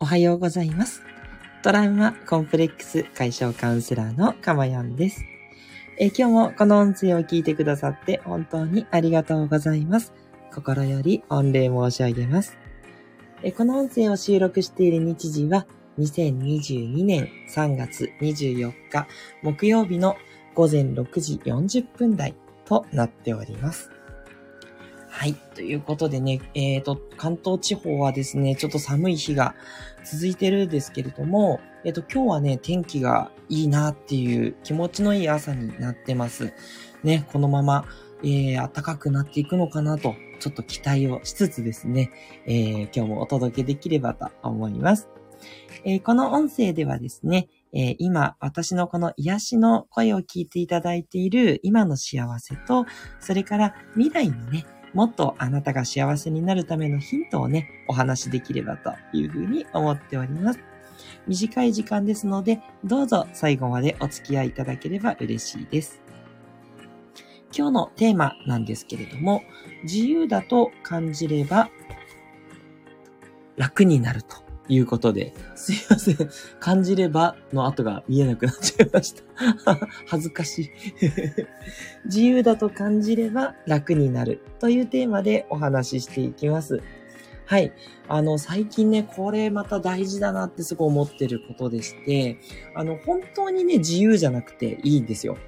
おはようございます。トラウマコンプレックス解消カウンセラーのかまやんです。え今日もこの音声を聞いてくださって本当にありがとうございます。心より御礼申し上げます。えこの音声を収録している日時は2022年3月24日木曜日の午前6時40分台となっております。はい。ということでね、えっ、ー、と、関東地方はですね、ちょっと寒い日が続いてるんですけれども、えっ、ー、と、今日はね、天気がいいなっていう気持ちのいい朝になってます。ね、このまま、えー、暖かくなっていくのかなと、ちょっと期待をしつつですね、えー、今日もお届けできればと思います。えー、この音声ではですね、えー、今、私のこの癒しの声を聞いていただいている今の幸せと、それから未来にね、もっとあなたが幸せになるためのヒントをね、お話しできればというふうに思っております。短い時間ですので、どうぞ最後までお付き合いいただければ嬉しいです。今日のテーマなんですけれども、自由だと感じれば楽になるということで、すいません。感じればの後が見えなくなっちゃいました。恥ずかしい 自由だと感じれば楽になるというテーマでお話ししていきます。はい。あの、最近ね、これまた大事だなってすごい思ってることでして、あの、本当にね、自由じゃなくていいんですよ。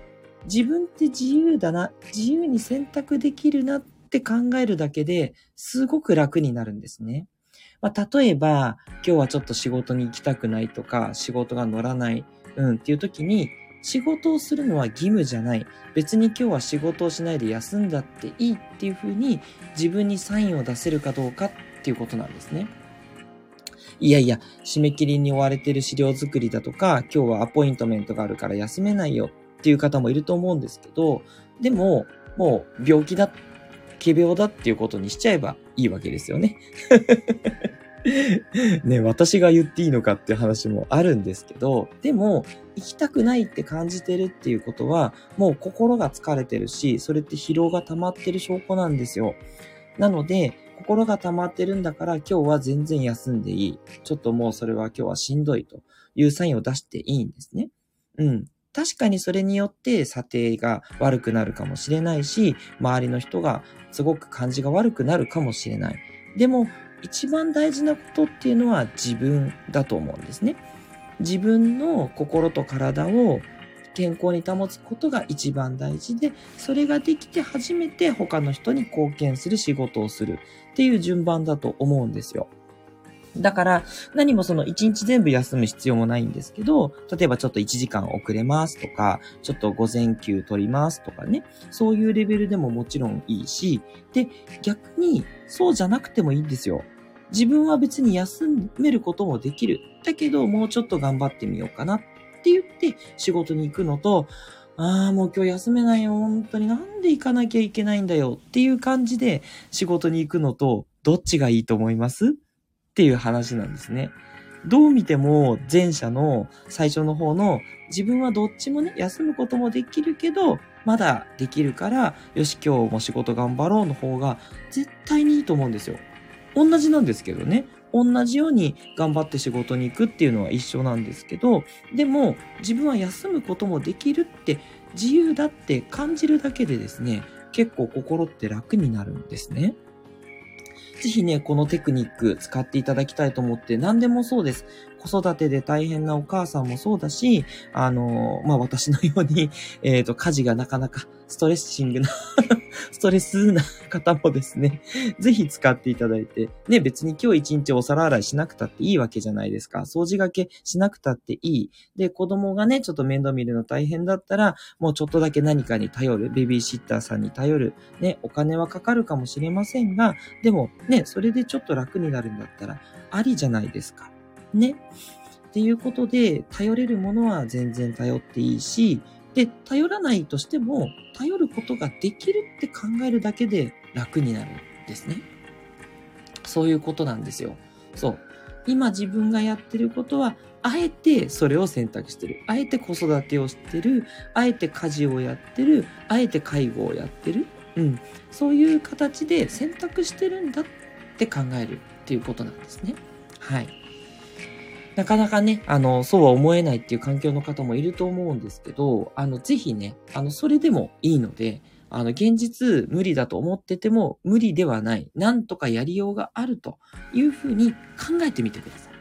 自分って自由だな、自由に選択できるなって考えるだけですごく楽になるんですね。まあ、例えば、今日はちょっと仕事に行きたくないとか、仕事が乗らない、うんっていう時に、仕事をするのは義務じゃない。別に今日は仕事をしないで休んだっていいっていうふうに自分にサインを出せるかどうかっていうことなんですね。いやいや、締め切りに追われてる資料作りだとか、今日はアポイントメントがあるから休めないよっていう方もいると思うんですけど、でも、もう病気だ、仮病だっていうことにしちゃえばいいわけですよね。ね、私が言っていいのかって話もあるんですけど、でも、行きたくないって感じてるっていうことは、もう心が疲れてるし、それって疲労が溜まってる証拠なんですよ。なので、心が溜まってるんだから今日は全然休んでいい。ちょっともうそれは今日はしんどいというサインを出していいんですね。うん。確かにそれによって査定が悪くなるかもしれないし、周りの人がすごく感じが悪くなるかもしれない。でも、一番大事なことっていうのは自分だと思うんですね。自分の心と体を健康に保つことが一番大事で、それができて初めて他の人に貢献する仕事をするっていう順番だと思うんですよ。だから、何もその一日全部休む必要もないんですけど、例えばちょっと1時間遅れますとか、ちょっと午前休取りますとかね、そういうレベルでももちろんいいし、で、逆にそうじゃなくてもいいんですよ。自分は別に休めることもできる。だけど、もうちょっと頑張ってみようかなって言って仕事に行くのと、ああ、もう今日休めないよ。本当になんで行かなきゃいけないんだよっていう感じで仕事に行くのと、どっちがいいと思います？っていう話なんですね。どう見ても前者の最初の方の自分はどっちもね、休むこともできるけど、まだできるから、よし今日も仕事頑張ろうの方が絶対にいいと思うんですよ。同じなんですけどね。同じように頑張って仕事に行くっていうのは一緒なんですけど、でも自分は休むこともできるって自由だって感じるだけでですね、結構心って楽になるんですね。ぜひね、このテクニック使っていただきたいと思って、何でもそうです。子育てで大変なお母さんもそうだし、あの、まあ、私のように、えっ、ー、と、家事がなかなかストレッシングな ストレスな方もですね、ぜひ使っていただいて、ね、別に今日一日お皿洗いしなくたっていいわけじゃないですか。掃除がけしなくたっていい。で、子供がね、ちょっと面倒見るの大変だったら、もうちょっとだけ何かに頼る、ベビーシッターさんに頼る、ね、お金はかかるかもしれませんが、でもね、それでちょっと楽になるんだったら、ありじゃないですか。ね。っていうことで、頼れるものは全然頼っていいし、で、頼らないとしても、頼ることができるって考えるだけで楽になるんですね。そういうことなんですよ。そう。今自分がやってることは、あえてそれを選択してる。あえて子育てをしてる。あえて家事をやってる。あえて介護をやってる。うん。そういう形で選択してるんだって考えるっていうことなんですね。はい。なかなかね、あの、そうは思えないっていう環境の方もいると思うんですけど、あの、ぜひね、あの、それでもいいので、あの、現実無理だと思ってても無理ではない。なんとかやりようがあるというふうに考えてみてください。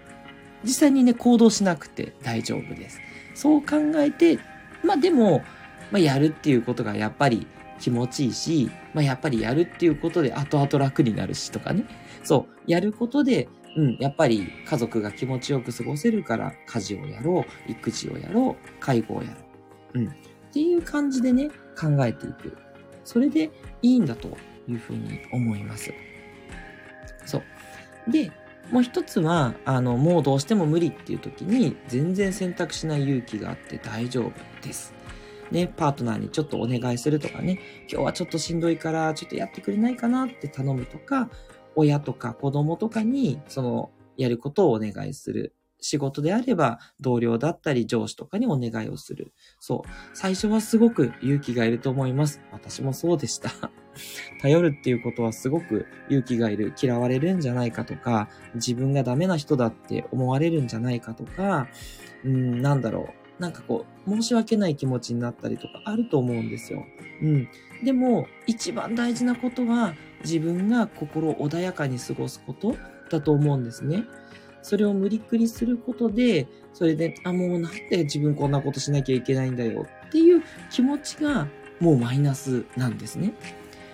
実際にね、行動しなくて大丈夫です。そう考えて、まあでも、まあやるっていうことがやっぱり気持ちいいし、まあやっぱりやるっていうことで後々楽になるしとかね。そう、やることで、うん、やっぱり家族が気持ちよく過ごせるから家事をやろう、育児をやろう、介護をやろう。うん。っていう感じでね、考えていく。それでいいんだというふうに思います。そう。で、もう一つは、あの、もうどうしても無理っていう時に、全然選択しない勇気があって大丈夫です。ね、パートナーにちょっとお願いするとかね、今日はちょっとしんどいからちょっとやってくれないかなって頼むとか、親とか子供とかにそのやることをお願いする。仕事であれば同僚だったり上司とかにお願いをする。そう。最初はすごく勇気がいると思います。私もそうでした。頼るっていうことはすごく勇気がいる。嫌われるんじゃないかとか、自分がダメな人だって思われるんじゃないかとか、うん、なんだろう。なんかこう、申し訳ない気持ちになったりとかあると思うんですよ。うん。でも、一番大事なことは、自分が心穏やかに過ごすことだと思うんですね。それを無理くりすることで、それで、あ、もうなんで自分こんなことしなきゃいけないんだよっていう気持ちがもうマイナスなんですね。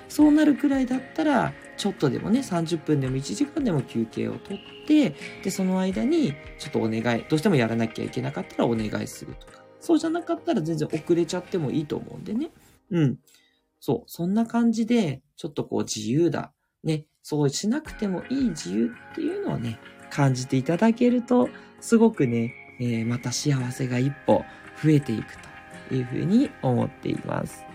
そうなるくらいだったら、ちょっとでもね、30分でも1時間でも休憩をとって、で、その間に、ちょっとお願い、どうしてもやらなきゃいけなかったらお願いするとか。そうじゃなかったら全然遅れちゃってもいいと思うんでね。うん。そう。そんな感じで、ちょっとこう自由だ。ね。そうしなくてもいい自由っていうのをね、感じていただけると、すごくね、えー、また幸せが一歩増えていくというふうに思っています。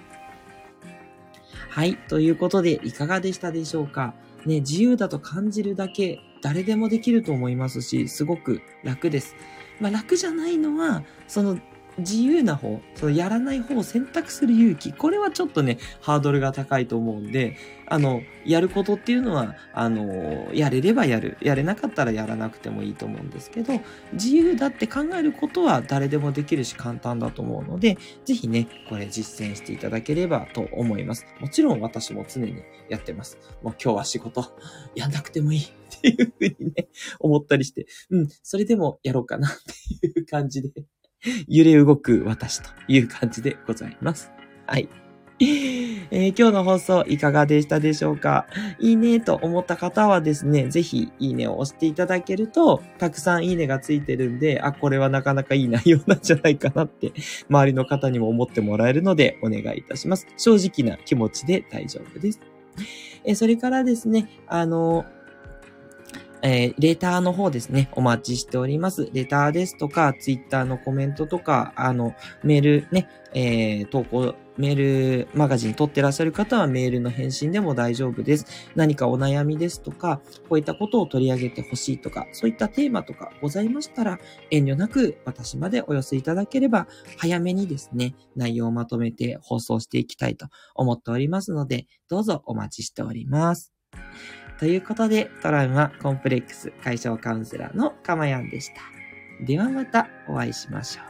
はい。ということで、いかがでしたでしょうか？ね、自由だと感じるだけ、誰でもできると思いますし、すごく楽です。まあ、楽じゃないのは、その自由な方、そのやらない方を選択する勇気、これはちょっとね、ハードルが高いと思うんで、あの、やることっていうのは、あの、やれればやる。やれなかったらやらなくてもいいと思うんですけど、自由だって考えることは誰でもできるし簡単だと思うので、ぜひね、これ実践していただければと思います。もちろん私も常にやってます。もう今日は仕事、やんなくてもいいっていうふうにね、思ったりして、うん、それでもやろうかなっていう感じで 揺れ動く私という感じでございます。はい。えー、今日の放送いかがでしたでしょうか？いいねと思った方はですね、ぜひいいねを押していただけると、たくさんいいねがついてるんで、あ、これはなかなかいい内容なんじゃないかなって、周りの方にも思ってもらえるのでお願いいたします。正直な気持ちで大丈夫です。えー、それからですね、あのーえー、レターの方ですね、お待ちしております。レターですとか、ツイッターのコメントとか、あの、メールね、えー、投稿、メールマガジン撮ってらっしゃる方はメールの返信でも大丈夫です。何かお悩みですとか、こういったことを取り上げてほしいとか、そういったテーマとかございましたら、遠慮なく私までお寄せいただければ、早めにですね、内容をまとめて放送していきたいと思っておりますので、どうぞお待ちしております。ということで、トラウマコンプレックス解消カウンセラーのかまやんでした。ではまたお会いしましょう。